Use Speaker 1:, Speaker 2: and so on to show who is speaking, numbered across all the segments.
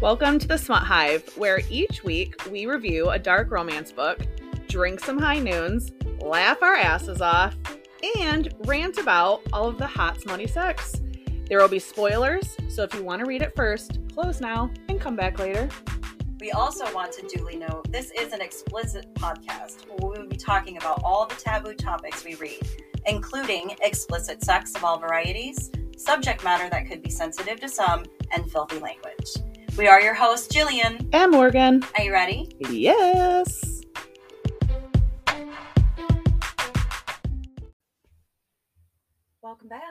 Speaker 1: Welcome to the Smut Hive, where each week we review a dark romance book, drink some high noons, laugh our asses off, and rant about all of the hot, smutty sex. There will be spoilers, so if you want to read it first, close now and come back later.
Speaker 2: We also want to duly note this is an explicit podcast where we will be talking about all the taboo topics we read, including explicit sex of all varieties, subject matter that could be sensitive to some, and filthy language. We are your hosts, Jillian.
Speaker 1: And Morgan.
Speaker 2: Are you ready?
Speaker 1: Yes.
Speaker 2: Welcome back.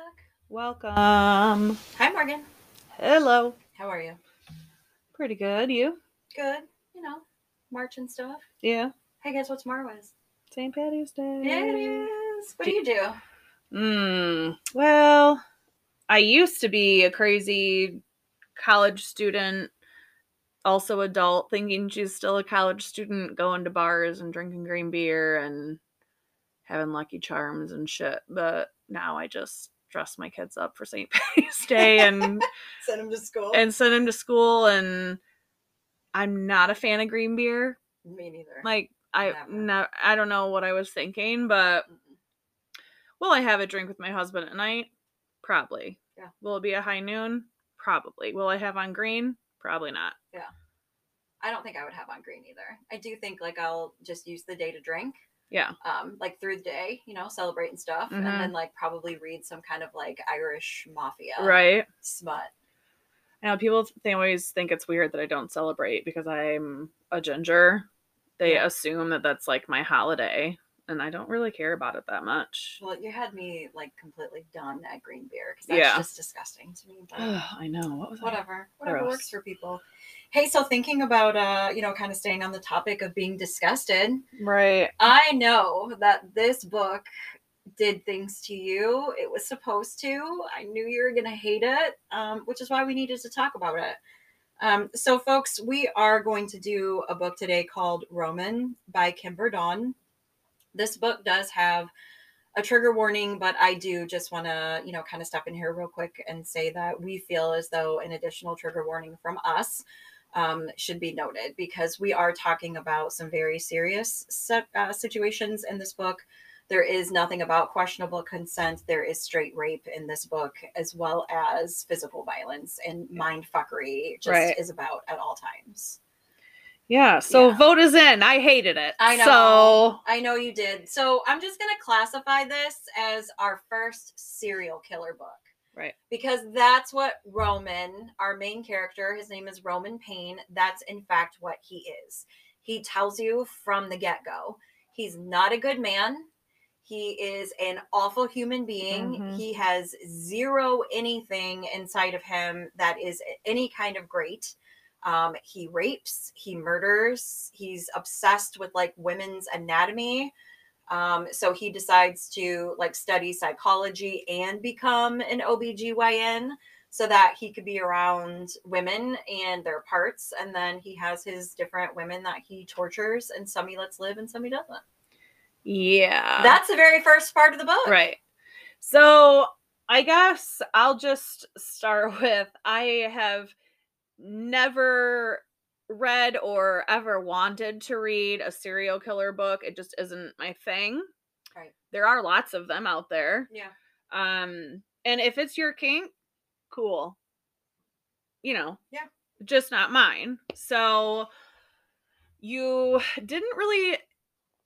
Speaker 1: Welcome.
Speaker 2: Hi, Morgan.
Speaker 1: Hello.
Speaker 2: How are you?
Speaker 1: Pretty good. You?
Speaker 2: Good. You know, March and stuff.
Speaker 1: Yeah.
Speaker 2: Hey, guess what tomorrow is?
Speaker 1: St. Patty's Day.
Speaker 2: It is. What do you do?
Speaker 1: Hmm. Well, I used to be a crazy college student, also adult, thinking she's still a college student, going to bars and drinking green beer and having Lucky Charms and shit. But now I just dress my kids up for St. Patty's Day and
Speaker 2: Send them to school.
Speaker 1: and send them to school. And I'm not a fan of green beer.
Speaker 2: Me neither.
Speaker 1: Like I no, I don't know what I was thinking, but. Will I have a drink with my husband at night? Probably.
Speaker 2: Yeah.
Speaker 1: Will it be a high noon? Probably. Will I have on green? Probably not. Yeah.
Speaker 2: I don't think I would have on green either. I do think like I'll just use the day to drink.
Speaker 1: Yeah.
Speaker 2: Um, like through the day, you know, celebrate and stuff,
Speaker 1: Mhm.
Speaker 2: and then like probably read some kind of like Irish mafia
Speaker 1: Right.
Speaker 2: smut.
Speaker 1: Now people they always think it's weird that I don't celebrate because I'm a ginger. They
Speaker 2: Yeah.
Speaker 1: assume that that's like my holiday, and I don't really care about it that much.
Speaker 2: Well, you had me like completely done at green beer because that's
Speaker 1: Yeah.
Speaker 2: just disgusting to me. But
Speaker 1: I know. What I?
Speaker 2: whatever, whatever
Speaker 1: Gross.
Speaker 2: works for people. Hey, so thinking about uh, you know, kind of staying on the topic of being disgusted,
Speaker 1: Right.
Speaker 2: I know that this book did things to you. It was supposed to. I knew you were going to hate it, um, which is why we needed to talk about it. Um, so, folks, we are going to do a book today called Roman by Kimber Dawn. This book does have a trigger warning, but I do just want to, you know, kind of step in here real quick and say that we feel as though an additional trigger warning from us um, should be noted because we are talking about some very serious set, uh, situations in this book. There is nothing about questionable consent. There is straight rape in this book, as well as physical violence and mind fuckery. Just
Speaker 1: Right.
Speaker 2: is about at all times.
Speaker 1: Yeah. So
Speaker 2: Yeah.
Speaker 1: vote is in. I hated it.
Speaker 2: I know.
Speaker 1: So
Speaker 2: I know you did. So I'm just gonna classify this as our first serial killer book.
Speaker 1: Right.
Speaker 2: Because that's what Roman, our main character, his name is Roman Payne. That's in fact what he is. He tells you from the get go he's not a good man. He is an awful human being.
Speaker 1: Mhm.
Speaker 2: He has zero anything inside of him that is any kind of great. Um, he rapes, he murders, he's obsessed with like women's anatomy. Um, so he decides to like study psychology and become an OBGYN so that he could be around women and their parts. And then he has his different women that he tortures, and some he lets live and some he doesn't.
Speaker 1: yeah.
Speaker 2: That's the very first part of the book.
Speaker 1: Right. So I guess I'll just start with I have never read or ever wanted to read a serial killer book. It just isn't my thing.
Speaker 2: Right.
Speaker 1: There are lots of them out there.
Speaker 2: Yeah.
Speaker 1: Um and if it's your kink, cool. You know.
Speaker 2: Yeah.
Speaker 1: Just not mine. So you didn't really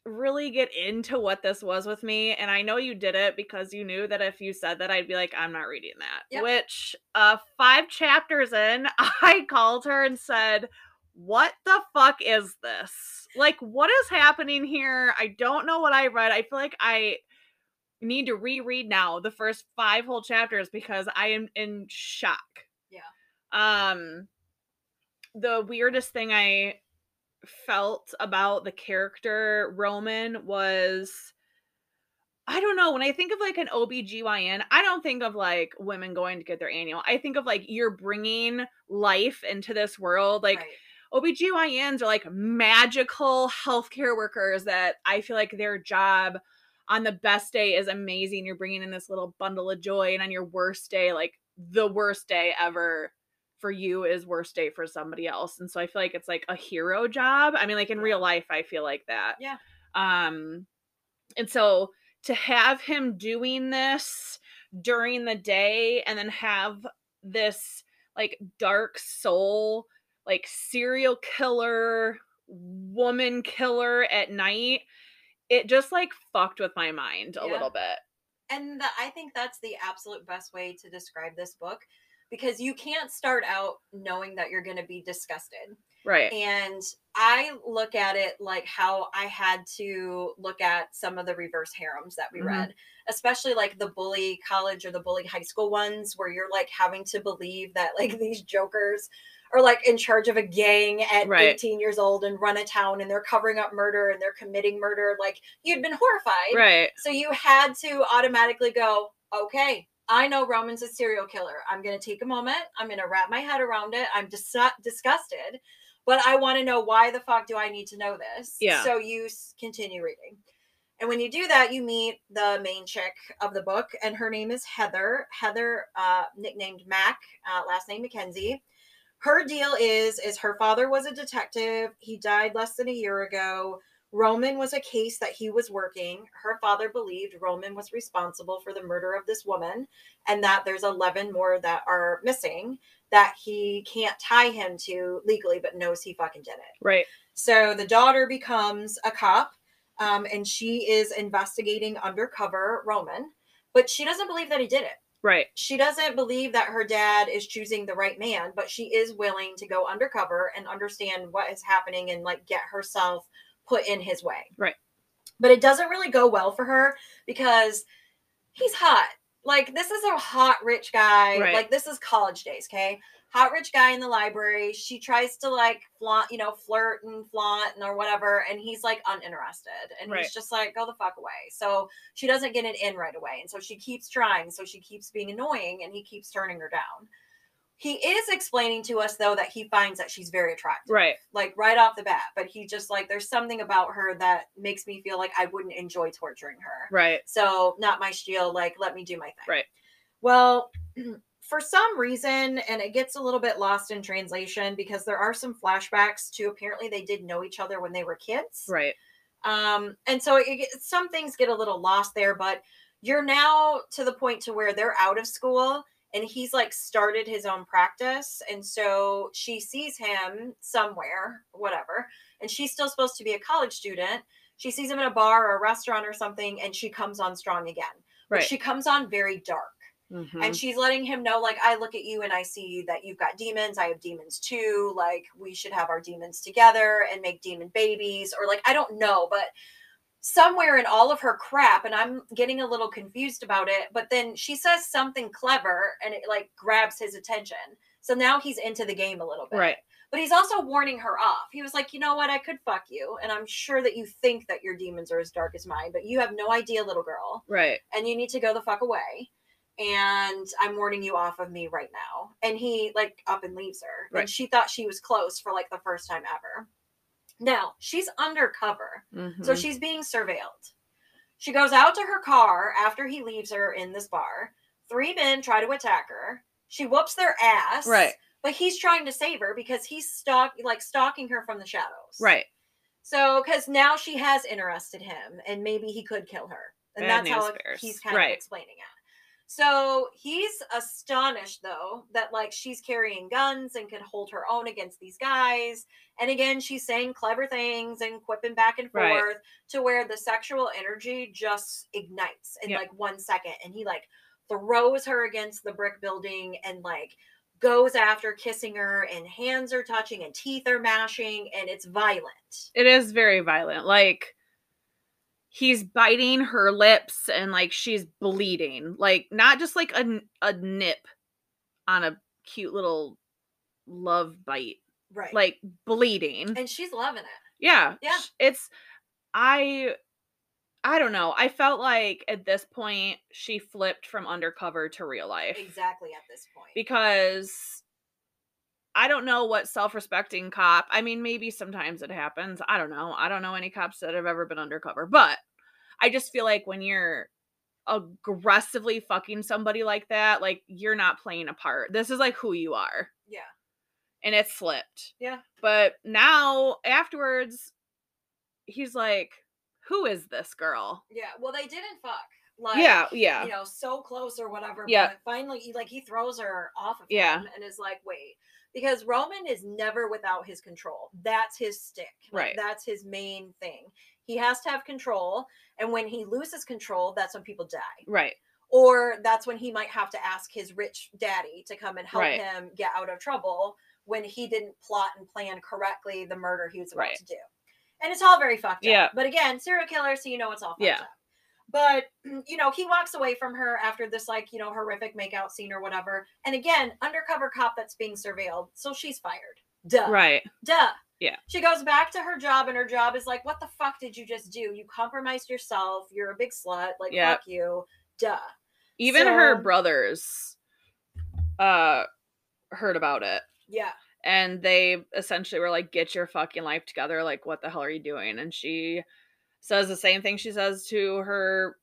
Speaker 1: really get into what this was with me and i know you did it because you knew that if you said that i'd be like i'm not reading that
Speaker 2: Yep.
Speaker 1: which uh five chapters in i called her and said what the fuck is this like what is happening here i don't know what i read i feel like i need to reread now the first five whole chapters because i am in shock
Speaker 2: Yeah.
Speaker 1: um the weirdest thing i felt about the character Roman was I don't know, when I think of like an OBGYN, I don't think of like women going to get their annual. I think of like you're bringing life into this world. Like
Speaker 2: Right.
Speaker 1: OBGYNs are like magical healthcare workers that I feel like their job on the best day is amazing. You're bringing in this little bundle of joy, and on your worst day, like the worst day ever, for you is worst day for somebody else. And so I feel like it's like a hero job. I mean, like in real life, I feel like that.
Speaker 2: Yeah.
Speaker 1: Um, and so to have him doing this during the day and then have this like dark soul, like serial killer, woman killer at night, it just like fucked with my mind a
Speaker 2: Yeah.
Speaker 1: little bit.
Speaker 2: and the, I think that's the absolute best way to describe this book because you can't start out knowing that you're going to be disgusted.
Speaker 1: Right.
Speaker 2: And I look at it like how I had to look at some of the reverse harems that we
Speaker 1: Mhm.
Speaker 2: read, especially like the bully college or the bully high school ones where you're like having to believe that like these jokers are like in charge of a gang at
Speaker 1: Right.
Speaker 2: 18 years old and run a town and they're covering up murder and they're committing murder. Like you'd been horrified.
Speaker 1: Right.
Speaker 2: So you had to automatically go, okay, I know Roman's a serial killer. I'm going to take a moment. I'm going to wrap my head around it. I'm dis- disgusted, but I want to know why the fuck do I need to know this?
Speaker 1: Yeah.
Speaker 2: So you s- continue reading. And when you do that, you meet the main chick of the book, and her name is Heather. Heather, uh, nicknamed Mac, uh, last name Mackenzie. Her deal is is her father was a detective. He died less than a year ago. Roman was a case that he was working. Her father believed Roman was responsible for the murder of this woman and that there's 11 more that are missing that he can't tie him to legally, but knows he fucking did it.
Speaker 1: Right.
Speaker 2: So the daughter becomes a cop um, and she is investigating undercover Roman, but she doesn't believe that he did it
Speaker 1: Right.
Speaker 2: she doesn't believe that her dad is choosing the right man, but she is willing to go undercover and understand what is happening and like get herself put in his way.
Speaker 1: Right.
Speaker 2: But it doesn't really go well for her because he's hot. Like this is a hot rich guy.
Speaker 1: Right.
Speaker 2: Like this is college days, okay? Hot rich guy in the library. She tries to like flaunt, you know, flirt and flaunt and or whatever, and he's like uninterested. And
Speaker 1: Right.
Speaker 2: he's just like, go the fuck away. So she doesn't get it in right away. And so she keeps trying. So she keeps being annoying and he keeps turning her down. He is explaining to us though that he finds that she's very attractive.
Speaker 1: Right.
Speaker 2: Like right off the bat. But he just like there's something about her that makes me feel like I wouldn't enjoy torturing her.
Speaker 1: Right.
Speaker 2: So not my spiel, like let me do my thing.
Speaker 1: Right.
Speaker 2: Well, for some reason, and it gets a little bit lost in translation because there are some flashbacks to apparently they did know each other when they were kids.
Speaker 1: Right.
Speaker 2: Um, and so it, it- some things get a little lost there, but you're now to the point to where they're out of school and he's like started his own practice. And so she sees him somewhere, whatever, and she's still supposed to be a college student. She sees him in a bar or a restaurant or something, and she comes on strong again. But
Speaker 1: Right.
Speaker 2: she comes on very dark
Speaker 1: Mhm.
Speaker 2: and she's letting him know like i look at you and i see that you've got demons i have demons too like we should have our demons together and make demon babies or like i don't know but somewhere in all of her crap and i'm getting a little confused about it but then she says something clever and it like grabs his attention so now he's into the game a little bit
Speaker 1: Right.
Speaker 2: but he's also warning her off. He was like, you know what? I could fuck you. And I'm sure that you think that your demons are as dark as mine, but you have no idea, little girl
Speaker 1: Right.
Speaker 2: and you need to go the fuck away. And I'm warning you off of me right now. And he like up and leaves her.
Speaker 1: Right.
Speaker 2: And she thought she was close for like the first time ever. Now she's undercover. So
Speaker 1: Mhm.
Speaker 2: she's being surveilled. She goes out to her car after he leaves her in this bar. Three men try to attack her. She whoops their ass.
Speaker 1: Right.
Speaker 2: But he's trying to save her because he's stalk like stalking her from the shadows.
Speaker 1: Right.
Speaker 2: So, because now she has interested him, and maybe he could kill her, and
Speaker 1: Bad
Speaker 2: that's how
Speaker 1: bears.
Speaker 2: he's kind
Speaker 1: Right.
Speaker 2: of explaining it. So he's astonished though that like she's carrying guns and can hold her own against these guys. And again, she's saying clever things and quipping back and
Speaker 1: Right.
Speaker 2: forth to where the sexual energy just ignites in
Speaker 1: Yep.
Speaker 2: like one second. And he like throws her against the brick building and like goes after kissing her and hands are touching and teeth are mashing and it's violent.
Speaker 1: It is very violent. Like he's biting her lips and like she's bleeding. Like not just like a a nip on a cute little love bite.
Speaker 2: Right.
Speaker 1: Like bleeding.
Speaker 2: and she's loving it.
Speaker 1: Yeah.
Speaker 2: Yeah.
Speaker 1: It's I I don't know. I felt like at this point she flipped from undercover to real life.
Speaker 2: Exactly at this point.
Speaker 1: because I don't know what self-respecting cop. I mean, maybe sometimes it happens. I don't know. I don't know any cops that have ever been undercover, but I just feel like when you're aggressively fucking somebody like that, like you're not playing a part. This is like who you are.
Speaker 2: Yeah.
Speaker 1: And it slipped.
Speaker 2: Yeah.
Speaker 1: But now afterwards, he's like, Who is this girl?
Speaker 2: Yeah. Well, they didn't fuck. Like,
Speaker 1: yeah, yeah.
Speaker 2: You know, so close or whatever.
Speaker 1: Yeah.
Speaker 2: But finally, he, like, he throws her off of
Speaker 1: Yeah.
Speaker 2: him and is like, wait. Because Roman is never without his control. That's his stick.
Speaker 1: Right.
Speaker 2: That's his main thing. He has to have control. And when he loses control, that's when people die.
Speaker 1: Right.
Speaker 2: or that's when he might have to ask his rich daddy to come and help
Speaker 1: Right.
Speaker 2: him get out of trouble when he didn't plot and plan correctly the murder he was about
Speaker 1: Right.
Speaker 2: to do. And it's all very fucked
Speaker 1: Yeah.
Speaker 2: up. But again, serial killer, so you know it's all fucked
Speaker 1: Yeah.
Speaker 2: up. But you know, he walks away from her after this like, you know, horrific makeout scene or whatever. And again, undercover cop that's being surveilled. So she's fired. Duh.
Speaker 1: Right.
Speaker 2: Duh.
Speaker 1: Yeah.
Speaker 2: She goes back to her job, and her job is like, what the fuck did you just do? You compromised yourself. You're a big slut. Like,
Speaker 1: Yeah.
Speaker 2: fuck you. Duh.
Speaker 1: Even her brothers uh heard about it.
Speaker 2: Yeah.
Speaker 1: and they essentially were like get your fucking life together like what the hell are you doing and she says the same thing she says to her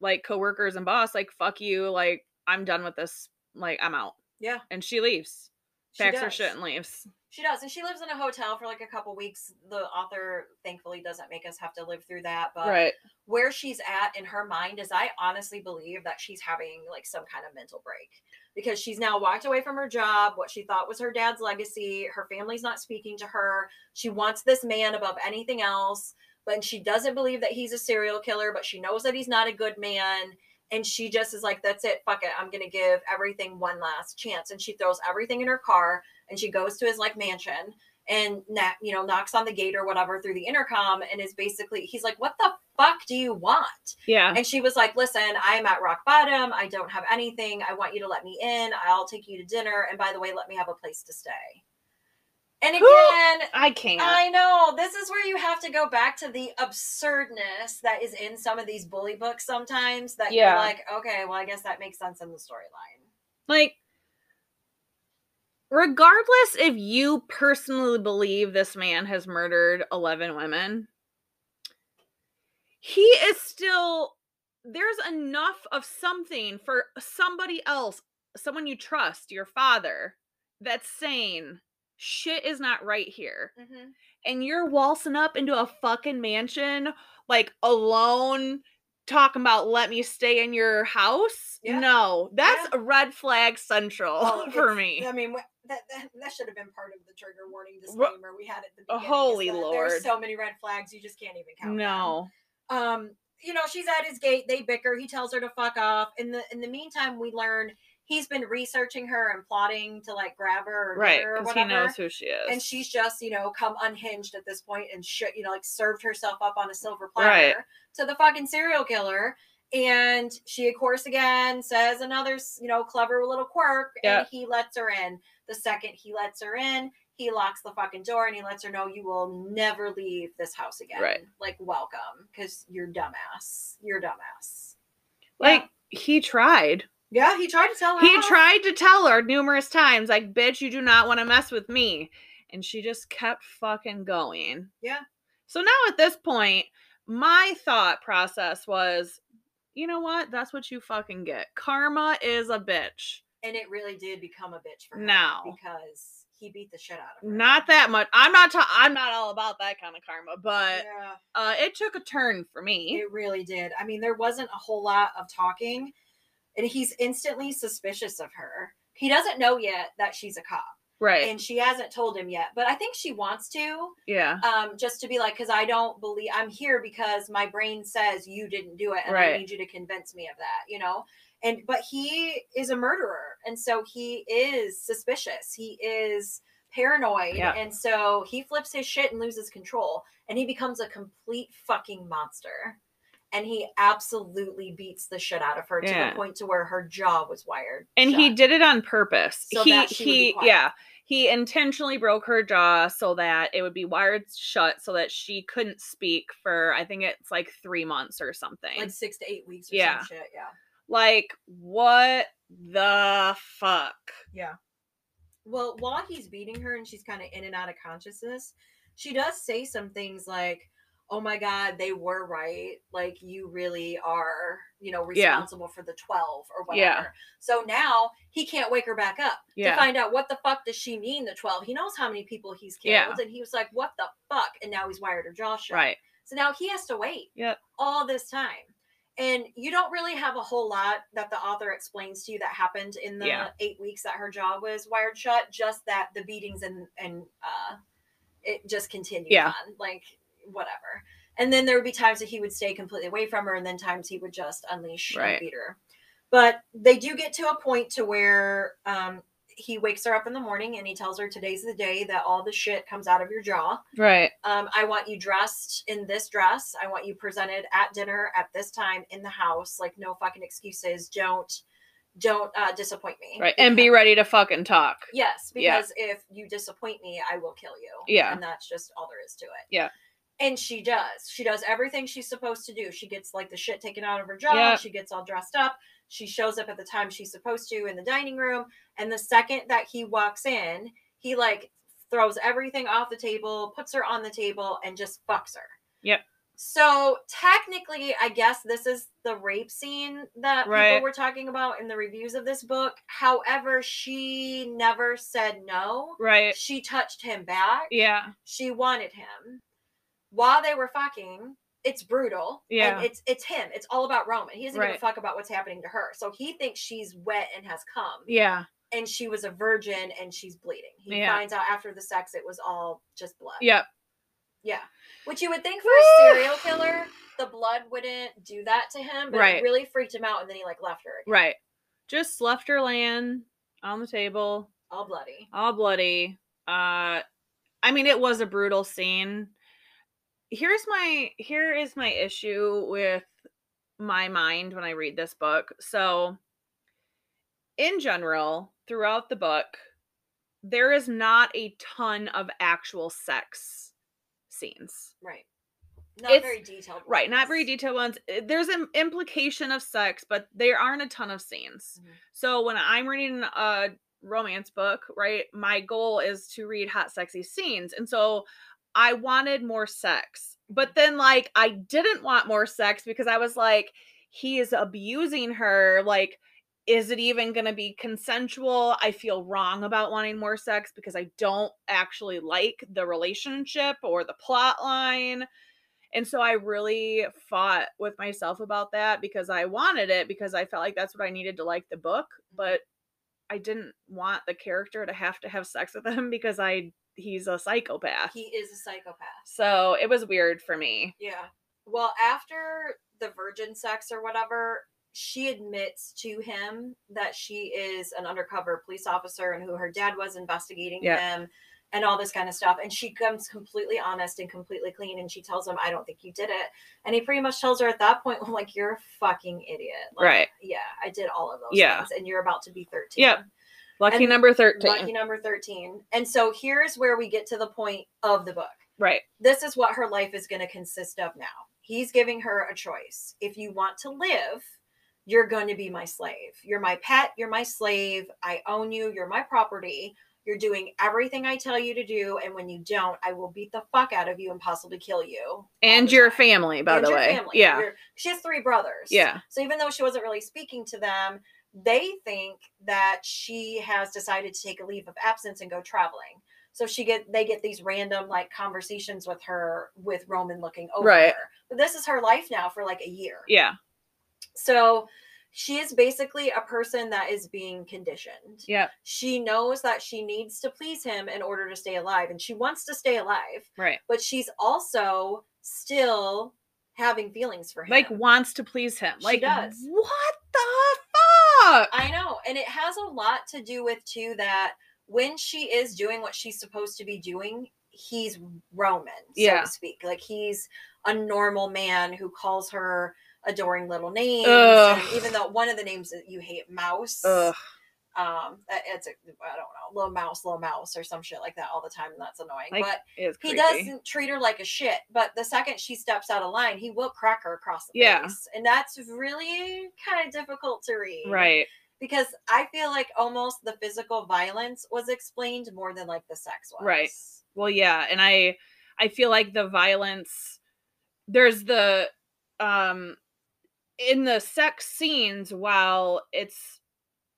Speaker 1: like coworkers and boss like fuck you like i'm done with this like i'm out
Speaker 2: Yeah.
Speaker 1: and she leaves
Speaker 2: She
Speaker 1: packs her shit and leaves
Speaker 2: She does. And she lives in a hotel for like a couple weeks. The author thankfully doesn't make us have to live through that. But
Speaker 1: right
Speaker 2: where she's at in her mind is I honestly believe that she's having like some kind of mental break because she's now walked away from her job, what she thought was her dad's legacy. Her family's not speaking to her. She wants this man above anything else, but she doesn't believe that he's a serial killer, but she knows that he's not a good man. And she just is like, that's it, fuck it. I'm gonna give everything one last chance. And she throws everything in her car and she goes to his like mansion and you know knocks on the gate or whatever through the intercom and is basically he's like what the fuck do you want?
Speaker 1: Yeah.
Speaker 2: And she was like listen i'm at rock bottom. I don't have anything. I want you to let me in. I'll take you to dinner. And by the way let me have a place to stay and again
Speaker 1: i can't
Speaker 2: I know. This is where you have to go back to the absurdness that is in some of these bully books sometimes that
Speaker 1: Yeah.
Speaker 2: you're like, okay, well, I guess that makes sense in the storyline.
Speaker 1: like regardless if you personally believe this man has murdered 11 women he is still there's enough of something for somebody else someone you trust your father that's saying shit is not right here and you're waltzing up into a fucking mansion like alone talking about let me stay in your house
Speaker 2: Yeah.
Speaker 1: no that's
Speaker 2: Yeah.
Speaker 1: a red flag central
Speaker 2: Oh,
Speaker 1: for me
Speaker 2: I mean, that, that that should have been part of the trigger warning disclaimer we had at the beginning.
Speaker 1: holy Lord.
Speaker 2: There's so many red flags you just can't even count. them.
Speaker 1: no
Speaker 2: um you know she's at his gate they bicker he tells her to fuck off in the in the meantime we learn he's been researching her and plotting to like grab her or
Speaker 1: right because he knows who she is.
Speaker 2: and she's just you know come unhinged at this point and shit you know like served herself up on a silver platter
Speaker 1: Right.
Speaker 2: to the fucking serial killer and she of course again says another you know clever little quirk
Speaker 1: Yeah.
Speaker 2: and he lets her in. The second he lets her in he locks the fucking door and he lets her know you will never leave this house again.
Speaker 1: Right.
Speaker 2: like welcome because you're dumbass. You're dumbass.
Speaker 1: Like he tried
Speaker 2: yeah he tried to tell her
Speaker 1: he
Speaker 2: off.
Speaker 1: tried to tell her numerous times like bitch you do not want to mess with me. And she just kept fucking going.
Speaker 2: Yeah.
Speaker 1: so now at this point my thought process was you know what? That's what you fucking get. Karma is a bitch.
Speaker 2: And it really did become a bitch for her
Speaker 1: Now.
Speaker 2: because he beat the shit out of her.
Speaker 1: Not that much. I'm not ta- i'm not all about that kind of karma but
Speaker 2: yeah.
Speaker 1: uh it took a turn for me.
Speaker 2: It really did. I mean, there wasn't a whole lot of talking, and he's instantly suspicious of her. He doesn't know yet that she's a cop,
Speaker 1: right
Speaker 2: and she hasn't told him yet. But I think she wants to,
Speaker 1: yeah
Speaker 2: um, just to be like, because I don't believe I'm here because my brain says you didn't do it, and I need you to convince me of that, you know. And but he is a murderer, and so he is suspicious. He is paranoid,
Speaker 1: Yeah.
Speaker 2: and so he flips his shit and loses control, and he becomes a complete fucking monster. And he absolutely beats the shit out of her to the point to where her jaw was wired.
Speaker 1: and he did it on purpose
Speaker 2: So
Speaker 1: he
Speaker 2: that she would be
Speaker 1: he yeah he intentionally broke her jaw so that it would be wired shut so that she couldn't speak for i think it's like three months or something
Speaker 2: like six to eight weeks or
Speaker 1: Yeah.
Speaker 2: some shit. Yeah.
Speaker 1: like what the fuck
Speaker 2: Yeah. Well, while he's beating her and she's kind of in and out of consciousness, she does say some things like, oh my god they were right like you really are you know
Speaker 1: Yeah.
Speaker 2: responsible for the 12 or whatever
Speaker 1: Yeah.
Speaker 2: so now he can't wake her back up
Speaker 1: Yeah.
Speaker 2: to find out what the fuck does she mean the 12 he knows how many people he's killed
Speaker 1: Yeah.
Speaker 2: and he was like what the fuck and now he's wired her jaw shut
Speaker 1: Right.
Speaker 2: so now he has to wait
Speaker 1: Yep.
Speaker 2: all this time and you don't really have a whole lot that the author explains to you that happened in the
Speaker 1: Yeah.
Speaker 2: eight weeks that her jaw was wired shut just that the beatings and and uh it just continued
Speaker 1: Yeah.
Speaker 2: on like whatever and then there would be times that he would stay completely away from her and then times he would just unleash
Speaker 1: Right.
Speaker 2: and beat her but they do get to a point to where um he wakes her up in the morning and he tells her today's the day that all the shit comes out of your jaw
Speaker 1: Right.
Speaker 2: um, I want you dressed in this dress. I want you presented at dinner at this time in the house. Like no fucking excuses. Don't don't uh, disappoint me.
Speaker 1: Right. And be ready to fucking talk.
Speaker 2: Yes,
Speaker 1: Yeah.
Speaker 2: because if you disappoint me, I will kill you.
Speaker 1: Yeah.
Speaker 2: and that's just all there is to it.
Speaker 1: Yeah.
Speaker 2: And she does. She does everything she's supposed to do. She gets like the shit taken out of her jaw.
Speaker 1: Yeah.
Speaker 2: She gets all dressed up. She shows up at the time she's supposed to in the dining room. And the second that he walks in, he like throws everything off the table, puts her on the table, and just fucks her.
Speaker 1: Yep.
Speaker 2: So technically, I guess this is the rape scene that
Speaker 1: Right.
Speaker 2: people were talking about in the reviews of this book. However, she never said no.
Speaker 1: Right.
Speaker 2: She touched him back.
Speaker 1: Yeah.
Speaker 2: She wanted him. While they were fucking, it's brutal.
Speaker 1: Yeah.
Speaker 2: And it's it's him. It's all about Roman. He doesn't give a fuck about what's happening to her. So he thinks she's wet and has come.
Speaker 1: Yeah.
Speaker 2: And she was a virgin and she's bleeding. He
Speaker 1: Yeah.
Speaker 2: finds out after the sex it was all just blood.
Speaker 1: Yep.
Speaker 2: Yeah. Which you would think for a serial killer, the blood wouldn't do that to him, but
Speaker 1: Right.
Speaker 2: it really freaked him out and then he like left her again.
Speaker 1: Right. Just left her laying on the table,
Speaker 2: All bloody.
Speaker 1: all bloody. Uh I mean it was a brutal scene. Here's my here is my issue with my mind when I read this book. So in general, throughout the book, there is not a ton of actual sex scenes.
Speaker 2: Right. Not
Speaker 1: It's-
Speaker 2: very detailed.
Speaker 1: Right, not very detailed ones. Uh, There's an implication of sex, but there aren't a ton of scenes.
Speaker 2: Mhm.
Speaker 1: So when I'm reading a romance book, right, my goal is to read hot, sexy scenes. And so I wanted more sex. But then, like, I didn't want more sex because I was like, he is abusing her. Like, is it even going to be consensual? I feel wrong about wanting more sex because I don't actually like the relationship or the plot line. And so I really fought with myself about that because I wanted it because I felt like that's what I needed to like the book, mm-hmm. but I didn't want the character to have to have sex with him because I he's a psychopath.
Speaker 2: He is a psychopath.
Speaker 1: So it was weird for me.
Speaker 2: Yeah. Well, after the virgin sex or whatever, she admits to him that she is an undercover police officer and who her dad was investigating him and all this kind of stuff. And she comes completely honest and completely clean. And she tells him, I don't think you did it. And he pretty much tells her at that point, well, like, you're a fucking idiot. Like,
Speaker 1: Right.
Speaker 2: Yeah, I did all of those
Speaker 1: Yeah.
Speaker 2: things. And you're about to be 13.
Speaker 1: Yep. Lucky
Speaker 2: And
Speaker 1: number 13.
Speaker 2: Lucky number 13. And so here's where we get to the point of the book
Speaker 1: right.
Speaker 2: this is what her life is going to consist of now. He's giving her a choice. If you want to live, you're going to be my slave. You're my pet. You're my slave. I own you. You're my property. You're doing everything I tell you to do. And when you don't, I will beat the fuck out of you and possibly kill you.
Speaker 1: And your
Speaker 2: time.
Speaker 1: family, by
Speaker 2: And
Speaker 1: the way.
Speaker 2: family.
Speaker 1: Yeah.
Speaker 2: Your- she has three brothers.
Speaker 1: Yeah.
Speaker 2: So even though she wasn't really speaking to them, they think that she has decided to take a leave of absence and go traveling. So she get they get these random like conversations with her with Roman looking over
Speaker 1: Right.
Speaker 2: her. But this is her life now for like a year.
Speaker 1: Yeah.
Speaker 2: So she is basically a person that is being conditioned.
Speaker 1: Yeah.
Speaker 2: She knows that she needs to please him in order to stay alive and she wants to stay alive,
Speaker 1: Right.
Speaker 2: but she's also still having feelings for him.
Speaker 1: Like wants to please him.
Speaker 2: She
Speaker 1: Like
Speaker 2: does.
Speaker 1: what the fuck?
Speaker 2: I know. And it has a lot to do with, too, that when she is doing what she's supposed to be doing, he's Roman, so
Speaker 1: Yeah.
Speaker 2: to speak. Like he's a normal man who calls her adoring little names. Even though one of the names that you hate, Mouse,
Speaker 1: Ugh.
Speaker 2: Um, it's a, I don't know, little mouse, little mouse, or some shit like that all the time. And that's annoying.
Speaker 1: Like,
Speaker 2: but he doesn't treat her like a shit. But the second she steps out of line, he will crack her across the
Speaker 1: Yeah.
Speaker 2: face. And that's really kind of difficult to read
Speaker 1: Right.
Speaker 2: because I feel like almost the physical violence was explained more than like the sex was.
Speaker 1: Right. Well, yeah, and I I feel like the violence there's the um in the sex scenes while it's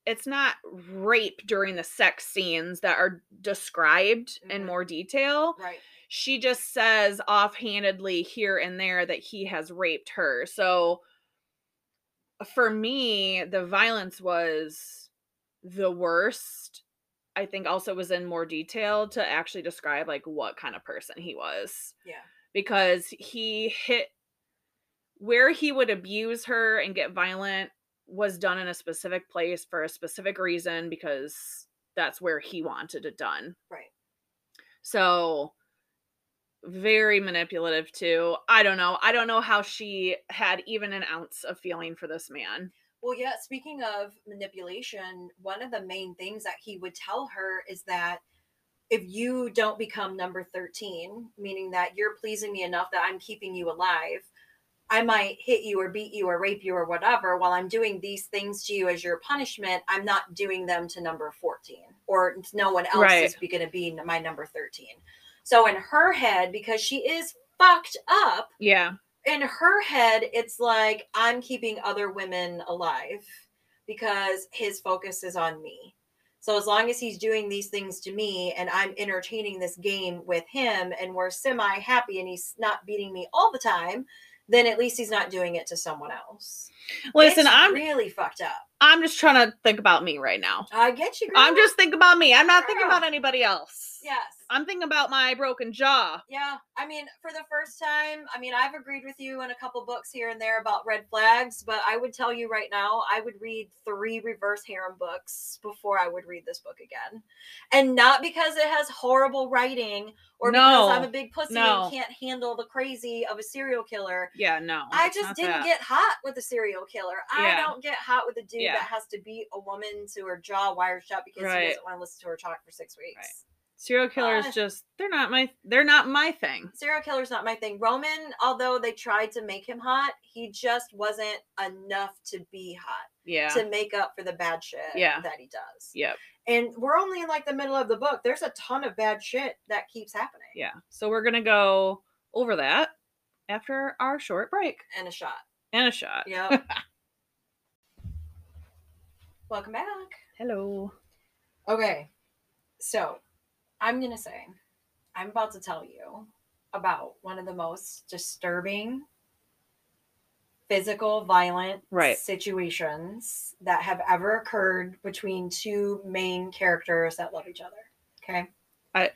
Speaker 1: it's not rape during the sex scenes that are described in
Speaker 2: Mhm.
Speaker 1: more detail
Speaker 2: Right.
Speaker 1: she just says offhandedly here and there that he has raped her. So for me, the violence was the worst. I think also was in more detail to actually describe like what kind of person he was
Speaker 2: Yeah.
Speaker 1: because he hit where he would abuse her and get violent was done in a specific place for a specific reason because that's where he wanted it done.
Speaker 2: Right.
Speaker 1: So very manipulative too. I don't know. I don't know how she had even an ounce of feeling for this man.
Speaker 2: Well, yeah, speaking of manipulation, one of the main things that he would tell her is that if you don't become number 13, meaning that you're pleasing me enough that I'm keeping you alive, I might hit you or beat you or rape you or whatever. While I'm doing these things to you as your punishment, I'm not doing them to number 14 or no one else
Speaker 1: Right.
Speaker 2: is going to be my number 13. So in her head, because she is fucked up,
Speaker 1: Yeah.
Speaker 2: in her head, it's like I'm keeping other women alive because his focus is on me. So as long as he's doing these things to me and I'm entertaining this game with him and we're semi happy and he's not beating me all the time, then at least he's not doing it to someone else.
Speaker 1: Listen,
Speaker 2: It's
Speaker 1: I'm
Speaker 2: really fucked up.
Speaker 1: I'm just trying to think about me right now.
Speaker 2: I get you.
Speaker 1: I'm just thinking about me. I'm not thinking about anybody else.
Speaker 2: yes.
Speaker 1: I'm thinking about my broken jaw.
Speaker 2: Yeah, I mean, for the first time, I mean, I've agreed with you in a couple books here and there about red flags, but I would tell you right now, I would read three reverse harem books before I would read this book again. And not because it has horrible writing or because I'm a big pussy
Speaker 1: no.
Speaker 2: and can't handle the crazy of a serial killer.
Speaker 1: Yeah, no.
Speaker 2: I just didn't
Speaker 1: that.
Speaker 2: get hot with a serial killer. I
Speaker 1: Yeah.
Speaker 2: don't get hot with a dude
Speaker 1: Yeah.
Speaker 2: that has to beat a woman to her jaw wired shut because he doesn't want to listen to her talk for six weeks.
Speaker 1: Right. serial killers
Speaker 2: Uh,
Speaker 1: just they're not my they're not my thing.
Speaker 2: serial killer's not my thing. Roman, although they tried to make him hot, he just wasn't enough to be hot
Speaker 1: Yeah.
Speaker 2: to make up for the bad shit
Speaker 1: Yeah.
Speaker 2: that he does.
Speaker 1: Yep.
Speaker 2: And we're only in like the middle of the book. There's a ton of bad shit that keeps happening.
Speaker 1: Yeah. So we're gonna go over that after our short break
Speaker 2: And a shot.
Speaker 1: And a shot.
Speaker 2: Yep. Welcome back.
Speaker 1: Hello.
Speaker 2: Okay. So I'm going to say, I'm about to tell you about one of the most disturbing physical violent
Speaker 1: Right.
Speaker 2: situations that have ever occurred between two main characters that love each other. Okay.
Speaker 1: I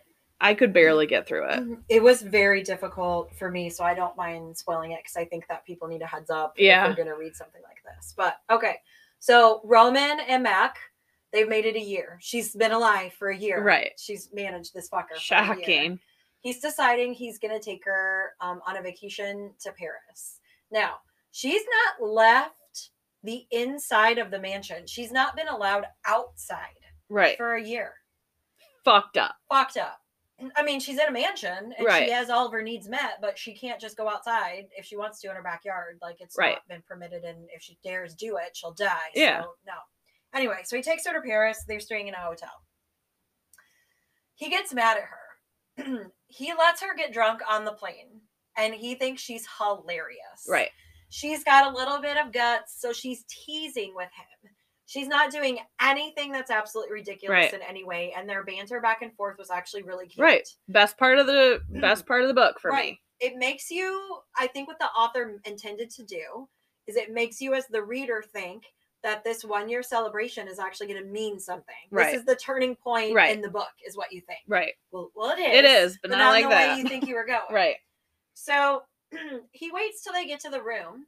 Speaker 1: could barely get through it.
Speaker 2: Mhm. It was very difficult for me, so I don't mind spoiling it because I think that people need a heads up
Speaker 1: Yeah.
Speaker 2: if they're going to read something like this. But okay, so Roman and Mac, they've made it a year. She's been alive for a year.
Speaker 1: Right.
Speaker 2: She's managed this fucker. for a year.
Speaker 1: Shocking.
Speaker 2: He's deciding he's going to take her um, on a vacation to Paris. Now, she's not left the inside of the mansion. She's not been allowed outside
Speaker 1: Right.
Speaker 2: for a year
Speaker 1: Fucked up.
Speaker 2: fucked up. I mean, she's in a mansion and
Speaker 1: Right.
Speaker 2: she has all of her needs met, but she can't just go outside if she wants to in her backyard. Like it's
Speaker 1: Right.
Speaker 2: not been permitted, and if she dares do it, she'll die.
Speaker 1: Yeah.
Speaker 2: So no. Anyway, so he takes her to Paris. They're staying in a hotel. He gets mad at her. he lets her get drunk on the plane, and he thinks she's hilarious.
Speaker 1: Right.
Speaker 2: She's got a little bit of guts, so she's teasing with him. She's not doing anything that's absolutely ridiculous
Speaker 1: Right.
Speaker 2: in any way, and their banter back and forth was actually really cute.
Speaker 1: Right. Best part of the best part of the book for
Speaker 2: Right.
Speaker 1: me.
Speaker 2: It makes you, I think, what the author intended to do is it makes you, as the reader, think that this one year celebration is actually going to mean something.
Speaker 1: Right.
Speaker 2: This is the turning point
Speaker 1: Right.
Speaker 2: in the book, is what you think.
Speaker 1: Right.
Speaker 2: Well, well it is.
Speaker 1: It is, but not
Speaker 2: in
Speaker 1: like
Speaker 2: the
Speaker 1: that.
Speaker 2: way you think you were going.
Speaker 1: Right.
Speaker 2: So he waits till they get to the room,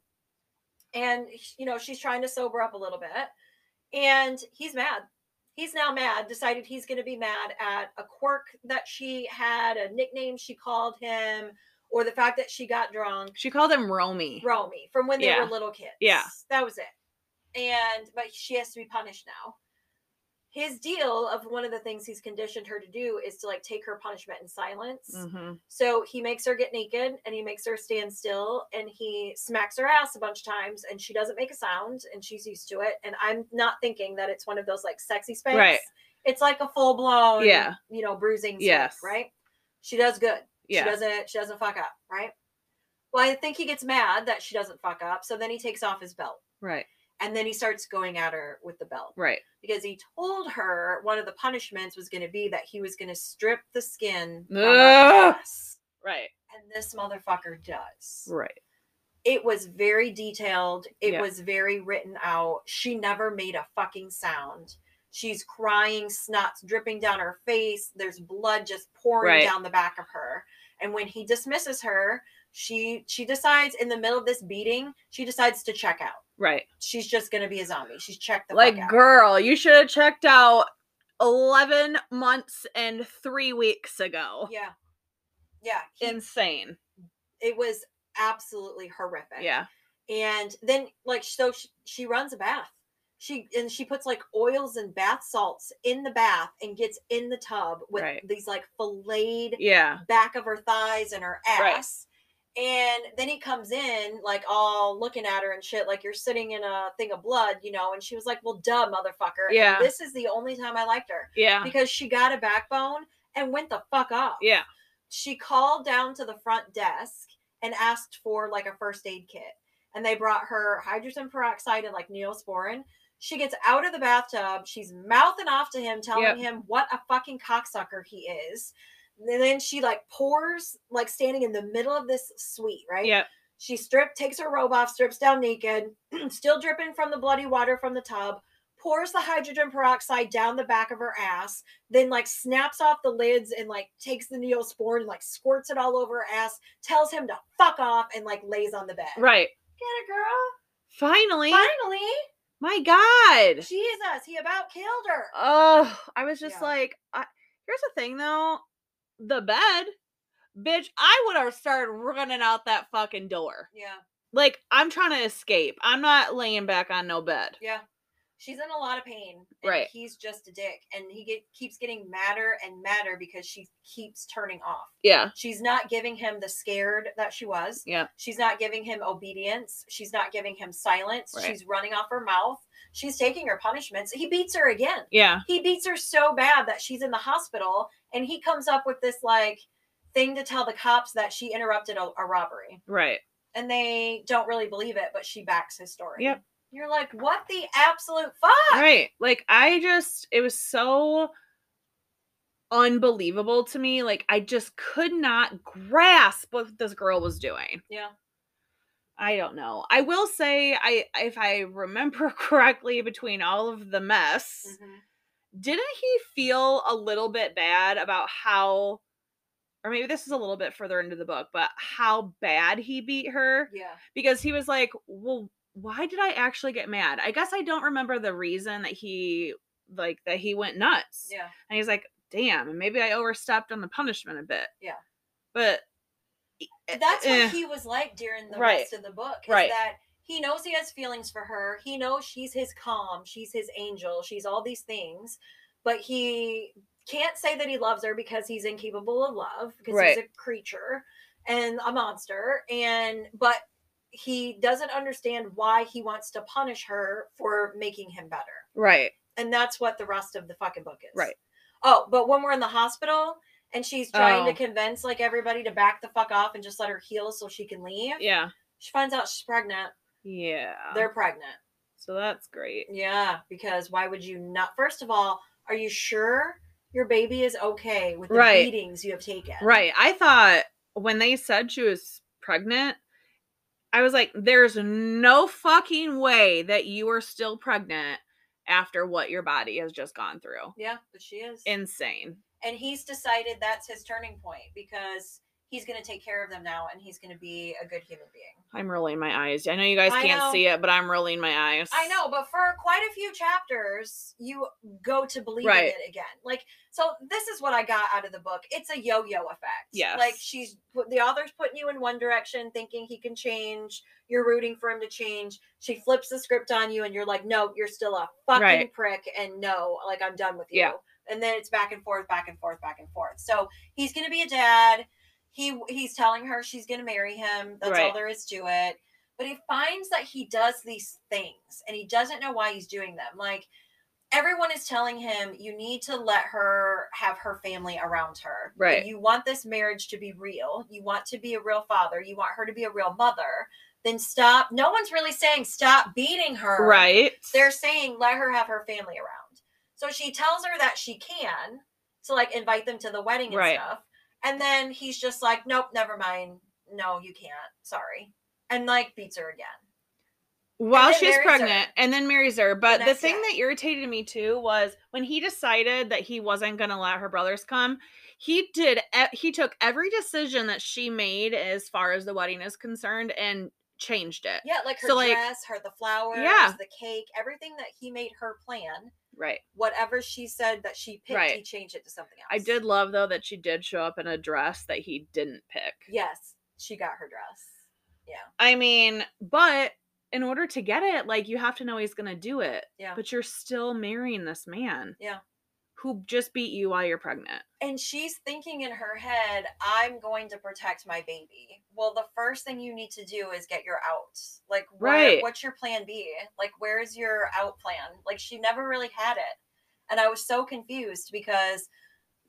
Speaker 2: and you know she's trying to sober up a little bit, and he's mad. He's now mad. Decided he's going to be mad at a quirk that she had, a nickname she called him, or the fact that she got drunk.
Speaker 1: She called him Romy.
Speaker 2: Romy from when they
Speaker 1: Yeah.
Speaker 2: were little kids.
Speaker 1: Yeah.
Speaker 2: that was it. And but she has to be punished now. His deal of one of the things he's conditioned her to do is to like take her punishment in silence.
Speaker 1: hmm
Speaker 2: So he makes her get naked and he makes her stand still and he smacks her ass a bunch of times and she doesn't make a sound and she's used to it. And I'm not thinking that it's one of those like sexy spanks.
Speaker 1: Right.
Speaker 2: It's like a full blown,
Speaker 1: Yeah.
Speaker 2: you know, bruising spank,
Speaker 1: Yes.
Speaker 2: right? She does good.
Speaker 1: Yeah.
Speaker 2: She doesn't she doesn't fuck up, right? Well, I think he gets mad that she doesn't fuck up, so then he takes off his belt.
Speaker 1: Right.
Speaker 2: And then he starts going at her with the belt.
Speaker 1: Right.
Speaker 2: Because he told her one of the punishments was going to be that he was going to strip the skin from her ass.
Speaker 1: Right.
Speaker 2: And this motherfucker does.
Speaker 1: Right.
Speaker 2: It was very detailed. It
Speaker 1: Yeah.
Speaker 2: was very written out. She never made a fucking sound. She's crying, snot's dripping down her face. There's blood just pouring
Speaker 1: Right.
Speaker 2: down the back of her. And when he dismisses her, she she decides in the middle of this beating, she decides to check out.
Speaker 1: Right.
Speaker 2: She's just gonna be a zombie. She's checked the
Speaker 1: Like, girl, you should have checked out 11 months and three weeks ago.
Speaker 2: Yeah. Yeah. he-
Speaker 1: Insane.
Speaker 2: it was absolutely horrific.
Speaker 1: Yeah.
Speaker 2: and then like so she, she runs a bath she and she puts like oils and bath salts in the bath and gets in the tub with
Speaker 1: Right.
Speaker 2: these like filleted
Speaker 1: Yeah.
Speaker 2: back of her thighs and her ass and then he comes in like all looking at her and shit like you're sitting in a thing of blood you know and she was like well duh motherfucker And
Speaker 1: Yeah.
Speaker 2: this is the only time i liked her
Speaker 1: Yeah.
Speaker 2: because she got a backbone and went the fuck off
Speaker 1: Yeah.
Speaker 2: she called down to the front desk and asked for like a first aid kit and they brought her hydrogen peroxide and like neosporin she gets out of the bathtub she's mouthing off to him telling
Speaker 1: Yep.
Speaker 2: him what a fucking cocksucker he is and then she like pours like standing in the middle of this suite right
Speaker 1: Yeah.
Speaker 2: she stripped takes her robe off strips down naked still dripping from the bloody water from the tub pours the hydrogen peroxide down the back of her ass then like snaps off the lids and like takes the neosporin and like squirts it all over her ass tells him to fuck off and like lays on the bed
Speaker 1: Right.
Speaker 2: get it girl
Speaker 1: Finally.
Speaker 2: finally
Speaker 1: My God.
Speaker 2: jesus he about killed her
Speaker 1: Oh, I was just
Speaker 2: Yeah.
Speaker 1: like, I, here's the thing though the bed, bitch, I would have started running out that fucking door.
Speaker 2: yeah
Speaker 1: Like, I'm trying to escape. I'm not laying back on no bed.
Speaker 2: yeah she's in a lot of pain and
Speaker 1: Right.
Speaker 2: he's just a dick and he get, keeps getting madder and madder because she keeps turning off
Speaker 1: Yeah.
Speaker 2: She's not giving him the scared that she was.
Speaker 1: Yeah.
Speaker 2: She's not giving him obedience. She's not giving him silence.
Speaker 1: Right.
Speaker 2: She's running off her mouth. She's taking her punishments. He beats her again.
Speaker 1: Yeah.
Speaker 2: He beats her so bad that she's in the hospital and he comes up with this like thing to tell the cops that she interrupted a, a robbery.
Speaker 1: Right.
Speaker 2: And they don't really believe it, but she backs his story.
Speaker 1: Yep.
Speaker 2: You're like, what the absolute fuck?
Speaker 1: Right. Like, I just, it was so unbelievable to me. Like, I just could not grasp what this girl was doing.
Speaker 2: Yeah.
Speaker 1: I don't know. I will say, I if I remember correctly, between all of the mess,
Speaker 2: Mhm.
Speaker 1: didn't he feel a little bit bad about how, or maybe this is a little bit further into the book, but how bad he beat her?
Speaker 2: Yeah.
Speaker 1: Because he was like, well, why did I actually get mad? I guess I don't remember the reason that he like that he went nuts.
Speaker 2: Yeah.
Speaker 1: And he's like, damn, maybe I overstepped on the punishment a bit.
Speaker 2: Yeah.
Speaker 1: But
Speaker 2: that's what
Speaker 1: eh,
Speaker 2: he was like during the
Speaker 1: Right.
Speaker 2: rest of the book. Is
Speaker 1: Right.
Speaker 2: that he knows he has feelings for her. He knows she's his calm, she's his angel, she's all these things, but he can't say that he loves her because he's incapable of love because
Speaker 1: Right.
Speaker 2: he's a creature and a monster. And but he doesn't understand why he wants to punish her for making him better.
Speaker 1: right.
Speaker 2: And that's what the rest of the fucking book is.
Speaker 1: Right.
Speaker 2: Oh, but when we're in the hospital and she's trying to
Speaker 1: Oh.
Speaker 2: convince like everybody to back the fuck off and just let her heal so she can leave.
Speaker 1: Yeah.
Speaker 2: She finds out she's pregnant.
Speaker 1: Yeah.
Speaker 2: They're pregnant.
Speaker 1: so that's great.
Speaker 2: Yeah, because why would you not? First of all, are you sure your baby is okay with the
Speaker 1: Right.
Speaker 2: beatings you have taken?
Speaker 1: Right. I thought when they said she was pregnant, I was like, there's no fucking way that you are still pregnant after what your body has just gone through.
Speaker 2: Yeah, but she is.
Speaker 1: Insane.
Speaker 2: and he's decided that's his turning point because he's going to take care of them now and he's going to be a good human being.
Speaker 1: I'm rolling my eyes. I know you guys
Speaker 2: I
Speaker 1: can't
Speaker 2: know.
Speaker 1: see it, but I'm rolling my eyes.
Speaker 2: I know, but for quite a few chapters, you go to believe
Speaker 1: Right.
Speaker 2: in it again. Like, so this is what I got out of the book. It's a yo-yo effect.
Speaker 1: Yes.
Speaker 2: Like she's the author's putting you in one direction, thinking he can change. You're rooting for him to change. She flips the script on you, and you're like, no, you're still a fucking
Speaker 1: Right.
Speaker 2: prick, and no, like I'm done with you.
Speaker 1: Yeah.
Speaker 2: And then it's back and forth, back and forth, back and forth. So he's gonna be a dad. He he's telling her she's gonna marry him. That's all there is to it but he finds that he does these things and he doesn't know why he's doing them like everyone is telling him you need to let her have her family around her.
Speaker 1: Right.
Speaker 2: You want this marriage to be real. You want to be a real father. You want her to be a real mother. Then stop. No one's really saying stop beating her.
Speaker 1: Right.
Speaker 2: They're saying let her have her family around. So she tells her that she can to like invite them to the wedding and
Speaker 1: Right.
Speaker 2: stuff. And then he's just like, nope, never mind. No, you can't. Sorry. And like beats her again.
Speaker 1: while she's
Speaker 2: marries her.
Speaker 1: pregnant and then marries her. But the, thing
Speaker 2: guy.
Speaker 1: that irritated me too was when he decided that he wasn't going to let her brothers come. He did. He took every decision that she made as far as the wedding is concerned and changed it.
Speaker 2: Yeah, like her
Speaker 1: So, like-
Speaker 2: dress, her the flowers,
Speaker 1: Yeah.
Speaker 2: the cake, everything that he made her plan.
Speaker 1: Right.
Speaker 2: Whatever she said that she picked, he changed it to something else.
Speaker 1: I did love though that she did show up in a dress that he didn't pick.
Speaker 2: Yes, she got her dress. Yeah.
Speaker 1: I mean, but in order to get it, like you have to know he's going to do it.
Speaker 2: Yeah.
Speaker 1: But you're still marrying this man.
Speaker 2: Yeah.
Speaker 1: Who just beat you while you're pregnant.
Speaker 2: And she's thinking in her head, I'm going to protect my baby. Well, the first thing you need to do is get your out. Like, where,
Speaker 1: Right.
Speaker 2: what's your plan B? Like, where's your out plan? Like, she never really had it. And I was so confused because,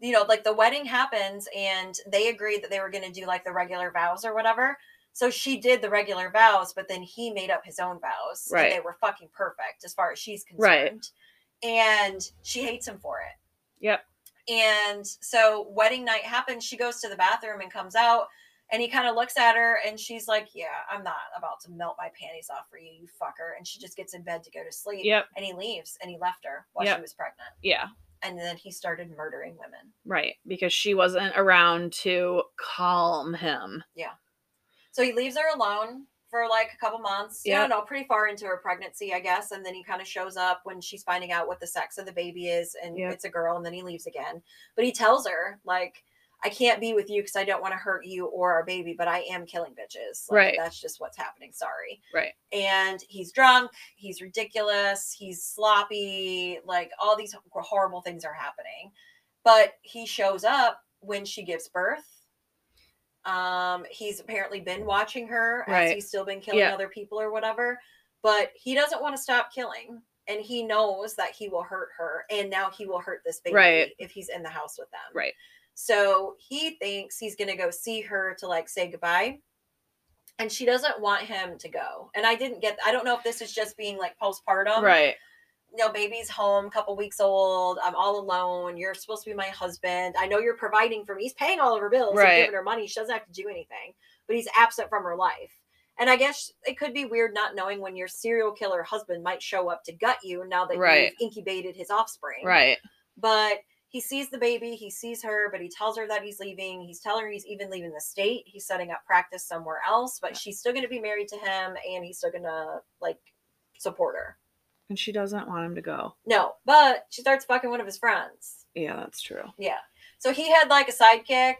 Speaker 2: you know, like the wedding happens and they agreed that they were going to do like the regular vows or whatever. So she did the regular vows, but then he made up his own vows.
Speaker 1: Right.
Speaker 2: And they were fucking perfect as far as she's concerned.
Speaker 1: Right.
Speaker 2: concerned. And she hates him for it.
Speaker 1: Yep.
Speaker 2: And so wedding night happens. She goes to the bathroom and comes out, and he kind of looks at her, and she's like, "Yeah, I'm not about to melt my panties off for you, you fucker." And she just gets in bed to go to sleep.
Speaker 1: Yep.
Speaker 2: And he leaves, and he left her while
Speaker 1: Yep.
Speaker 2: she was pregnant.
Speaker 1: Yeah.
Speaker 2: And then he started murdering women.
Speaker 1: Right. Because she wasn't around to calm him. Yeah.
Speaker 2: So he leaves her alone for like a couple months. Yeah, know, pretty far into her pregnancy, I guess. And then he kind of shows up when she's finding out what the sex of the baby is, and
Speaker 1: Yep.
Speaker 2: it's a girl, and then he leaves again. But he tells her, like, I can't be with you because I don't want to hurt you or our baby, but I am killing bitches. Like,
Speaker 1: Right.
Speaker 2: That's just what's happening. Sorry.
Speaker 1: Right.
Speaker 2: And he's drunk. He's ridiculous. He's sloppy. Like all these horrible things are happening. But he shows up when she gives birth. Um, he's apparently been watching her as
Speaker 1: Right.
Speaker 2: he's still been killing
Speaker 1: Yeah.
Speaker 2: other people or whatever. But he doesn't want to stop killing. And he knows that he will hurt her. And now he will hurt this baby
Speaker 1: Right.
Speaker 2: if he's in the house with them.
Speaker 1: Right.
Speaker 2: So he thinks he's going to go see her to like say goodbye. And she doesn't want him to go. And I didn't get, I don't know if this is just being like postpartum.
Speaker 1: right.
Speaker 2: You know, baby's home, couple weeks old. I'm all alone. You're supposed to be my husband. I know you're providing for me. He's paying all of her bills
Speaker 1: Right.
Speaker 2: and giving her money. She doesn't have to do anything, but he's absent from her life. And I guess it could be weird not knowing when your serial killer husband might show up to gut you now that
Speaker 1: Right.
Speaker 2: you've incubated his offspring
Speaker 1: Right.
Speaker 2: but he sees the baby he sees her but he tells her that he's leaving he's telling her he's even leaving the state he's setting up practice somewhere else but she's still going to be married to him and he's still going to like support her
Speaker 1: And she doesn't want him to go.
Speaker 2: no but she starts fucking one of his friends
Speaker 1: Yeah, that's true.
Speaker 2: yeah so he had like a sidekick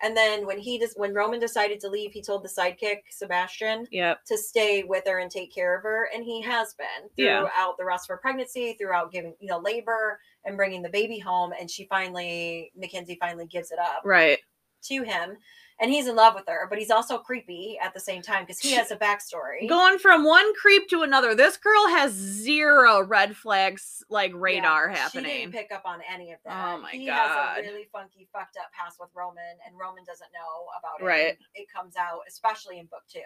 Speaker 2: and then when he just when roman decided to leave he told the sidekick sebastian
Speaker 1: Yep.
Speaker 2: to stay with her and take care of her and he has been
Speaker 1: Yeah.
Speaker 2: throughout the rest of her pregnancy throughout giving you know labor and bringing the baby home and she finally mackenzie finally gives it up
Speaker 1: Right.
Speaker 2: to him and he's in love with her but he's also creepy at the same time because he has a backstory
Speaker 1: Going from one creep to another. This girl has zero red flags like
Speaker 2: Yeah,
Speaker 1: radar
Speaker 2: she
Speaker 1: happening.
Speaker 2: didn't pick up on any of that
Speaker 1: Oh my
Speaker 2: he
Speaker 1: God.
Speaker 2: He has a really funky fucked up past with roman and roman doesn't know about it
Speaker 1: Right.
Speaker 2: it comes out especially in book two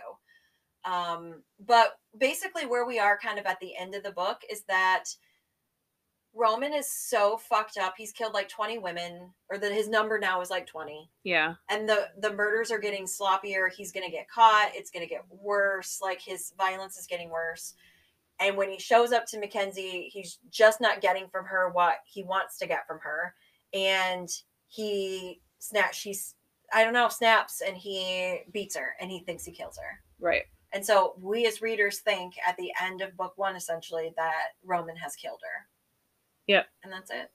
Speaker 2: um but basically where we are kind of at the end of the book is that roman is so fucked up. He's killed like 20 women or that his number now is like 20
Speaker 1: yeah.
Speaker 2: and the the murders are getting sloppier. He's going to get caught. It's going to get worse. Like his violence is getting worse. And when he shows up to mackenzie he's just not getting from her what he wants to get from her. And he snaps she's i don't know snaps and he beats her and he thinks he kills her.
Speaker 1: Right.
Speaker 2: and so we as readers think at the end of book one essentially that roman has killed her
Speaker 1: Yep.
Speaker 2: and that's it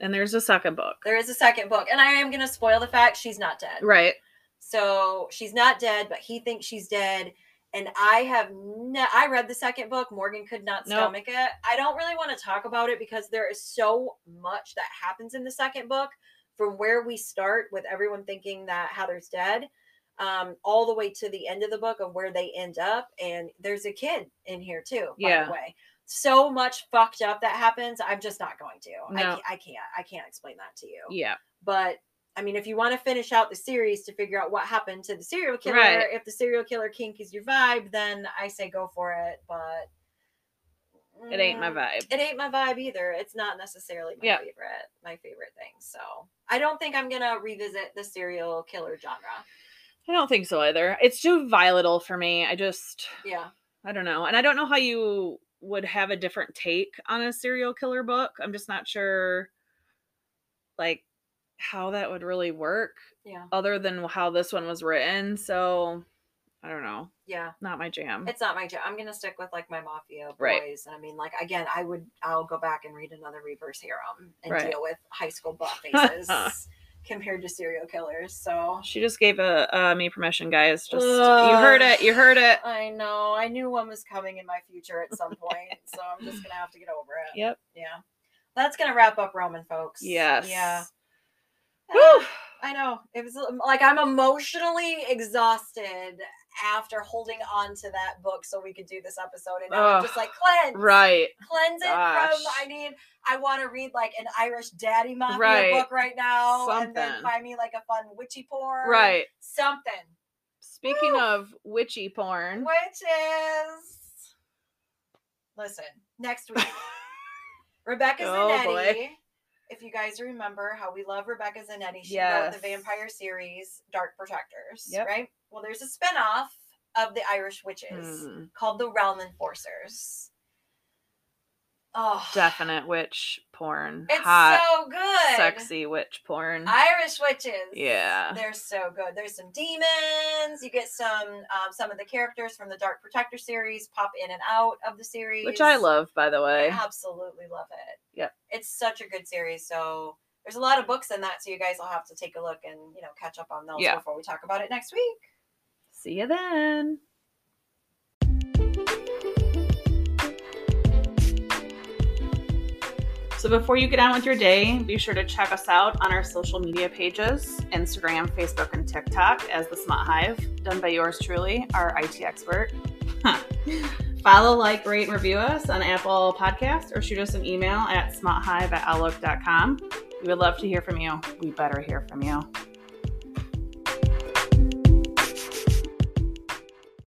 Speaker 1: And there's a second book.
Speaker 2: there is a second book and i am going to spoil the fact she's not dead
Speaker 1: Right.
Speaker 2: So she's not dead, but he thinks she's dead. And I have no, I read the second book. Morgan could not
Speaker 1: Nope.
Speaker 2: stomach it. I don't really want to talk about it because there is so much that happens in the second book from where we start with everyone thinking that Heather's dead, um, all the way to the end of the book of where they end up. And there's a kid in here too, by
Speaker 1: Yeah.
Speaker 2: the way. So much fucked up that happens. I'm just not going to. I,
Speaker 1: No.
Speaker 2: can't, I can't. I can't explain that to you.
Speaker 1: Yeah.
Speaker 2: But I mean, if you want to finish out the series to figure out what happened to the serial killer,
Speaker 1: Right.
Speaker 2: if the serial killer kink is your vibe, then I say go for it. But
Speaker 1: It ain't my
Speaker 2: mm,
Speaker 1: vibe.
Speaker 2: It ain't my vibe either. It's not necessarily my favorite. My favorite thing. So I don't think I'm gonna revisit the serial killer genre.
Speaker 1: I don't think so either. It's too volatile for me. I just
Speaker 2: Yeah.
Speaker 1: I don't know. And I don't know how you would have a different take on a serial killer book. I'm just not sure like how that would really work
Speaker 2: Yeah.
Speaker 1: other than how this one was written. So I don't know.
Speaker 2: Yeah.
Speaker 1: Not my jam.
Speaker 2: It's not my jam. I'm gonna stick with like my mafia boys.
Speaker 1: Right.
Speaker 2: And I mean, like again, I would I'll go back and read another reverse harem and
Speaker 1: Right.
Speaker 2: deal with high school butt faces compared to serial killers. So
Speaker 1: she just gave a uh, me permission, guys. Just you heard it. You heard it.
Speaker 2: I know. I knew one was coming in my future at some point, so I'm just gonna have to get over it.
Speaker 1: Yep.
Speaker 2: Yeah. That's gonna wrap up Roman folks.
Speaker 1: Yes.
Speaker 2: Yeah. Ah, I know. It was like I'm emotionally exhausted after holding on to that book so we could do this episode. And now I'm just like cleanse.
Speaker 1: Right.
Speaker 2: Cleanse it
Speaker 1: Gosh.
Speaker 2: from I need I want to read like an Irish daddy mafia
Speaker 1: Right.
Speaker 2: book right now. And then find me like a fun witchy porn.
Speaker 1: Right.
Speaker 2: Something.
Speaker 1: Speaking
Speaker 2: Woo.
Speaker 1: of witchy porn.
Speaker 2: Witches. Listen, next week. Rebecca
Speaker 1: Oh,
Speaker 2: Zanetti.
Speaker 1: boy.
Speaker 2: If you guys remember how we love Rebecca Zanetti, she wrote the vampire series Dark Protectors,
Speaker 1: Yep.
Speaker 2: right? Well, there's a spinoff of the Irish Witches
Speaker 1: Hmm.
Speaker 2: called the Realm Enforcers. Oh,
Speaker 1: Definite witch porn.
Speaker 2: It's
Speaker 1: Hot,
Speaker 2: so good.
Speaker 1: sexy witch porn.
Speaker 2: Irish witches.
Speaker 1: Yeah.
Speaker 2: They're so good. There's some demons. You get some um, some of the characters from the Dark Protector series pop in and out of the series.
Speaker 1: which I love, by the way.
Speaker 2: I absolutely love it.
Speaker 1: Yep.
Speaker 2: It's such a good series. So there's a lot of books in that, so you guys will have to take a look and you know catch up on those
Speaker 1: Yeah.
Speaker 2: before we talk about it next week.
Speaker 1: See you then. So before you get on with your day, be sure to check us out on our social media pages Instagram, Facebook, and TikTok as The Smut Hive, done by yours truly, our IT expert. Follow, like, rate, and review us on Apple Podcasts or shoot us an email at smuthive at outlook.com. We would love to hear from you. We better hear from you.